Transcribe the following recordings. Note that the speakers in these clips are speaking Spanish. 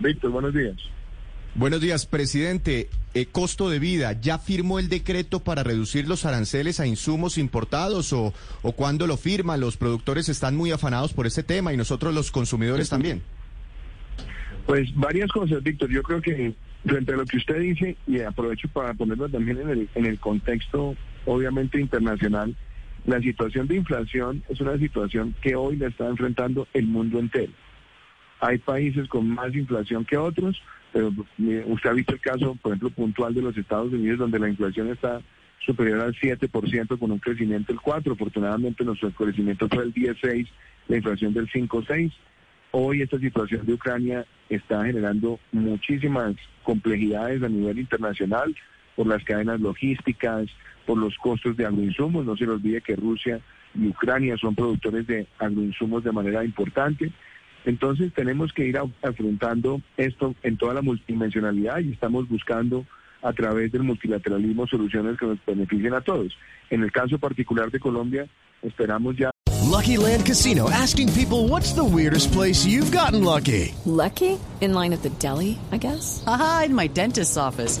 Víctor, buenos días. Buenos días, presidente. Eh, costo de vida, ¿ya firmó el decreto para reducir los aranceles a insumos importados o, o cuándo lo firma? Los productores están muy afanados por este tema y nosotros los consumidores también. Pues varias cosas, Víctor. Yo creo que frente a lo que usted dice, y aprovecho para ponerlo también en el, en el contexto, obviamente, internacional, la situación de inflación es una situación que hoy la está enfrentando el mundo entero. Hay países con más inflación que otros, pero usted ha visto el caso, por ejemplo, puntual de los Estados Unidos, donde la inflación está superior al 7% con un crecimiento del 4%. Afortunadamente nuestro crecimiento fue el 10,6%, la inflación del 5,6%. Hoy esta situación de Ucrania está generando muchísimas complejidades a nivel internacional por las cadenas logísticas, por los costos de agroinsumos. No se le olvide que Rusia y Ucrania son productores de agroinsumos de manera importante. Entonces tenemos que ir afrontando esto en toda la multidimensionalidad y estamos buscando a través del multilateralismo soluciones que nos beneficien a todos. En el caso particular de Colombia, esperamos ya Lucky Land Casino asking people what's the weirdest place you've gotten lucky? Lucky? In line at the deli, I guess? Aha, in my dentist's office.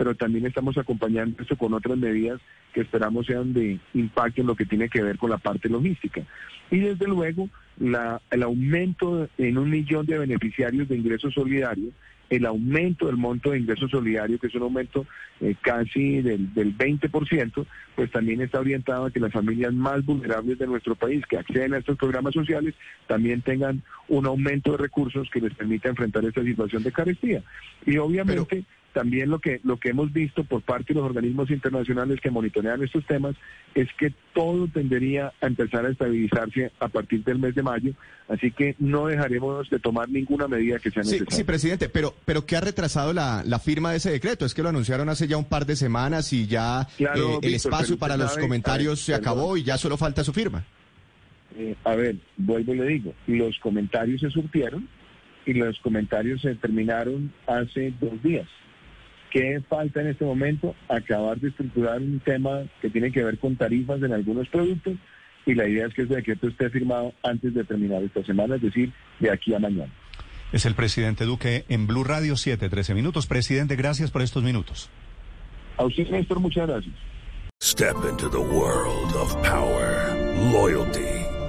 pero también estamos acompañando esto con otras medidas que esperamos sean de impacto en lo que tiene que ver con la parte logística. Y desde luego, la, el aumento en un millón de beneficiarios de ingresos solidarios, el aumento del monto de ingresos solidarios, que es un aumento eh, casi del, del 20%, pues también está orientado a que las familias más vulnerables de nuestro país que acceden a estos programas sociales también tengan un aumento de recursos que les permita enfrentar esta situación de carestía. Y obviamente también lo que lo que hemos visto por parte de los organismos internacionales que monitorean estos temas es que todo tendería a empezar a estabilizarse a partir del mes de mayo, así que no dejaremos de tomar ninguna medida que sea necesaria. sí, presidente, pero, pero ¿qué ha retrasado la, la firma de ese decreto? Es que lo anunciaron hace ya un par de semanas y ya Claro, eh, el Víctor, espacio para los sabe- comentarios se acabó y ya solo falta su firma. Eh, a ver, vuelvo y le digo, los comentarios se surtieron y los comentarios se terminaron hace dos días. ¿Qué falta en este momento? Acabar de estructurar un tema que tiene que ver con tarifas en algunos productos y la idea es que ese decreto esté firmado antes de terminar esta semana, es decir, de aquí a mañana. Es el presidente Duque en Blue Radio 7, 13 minutos. Presidente, gracias por estos minutos. A usted, Néstor, muchas gracias. Step into the world of power, loyalty,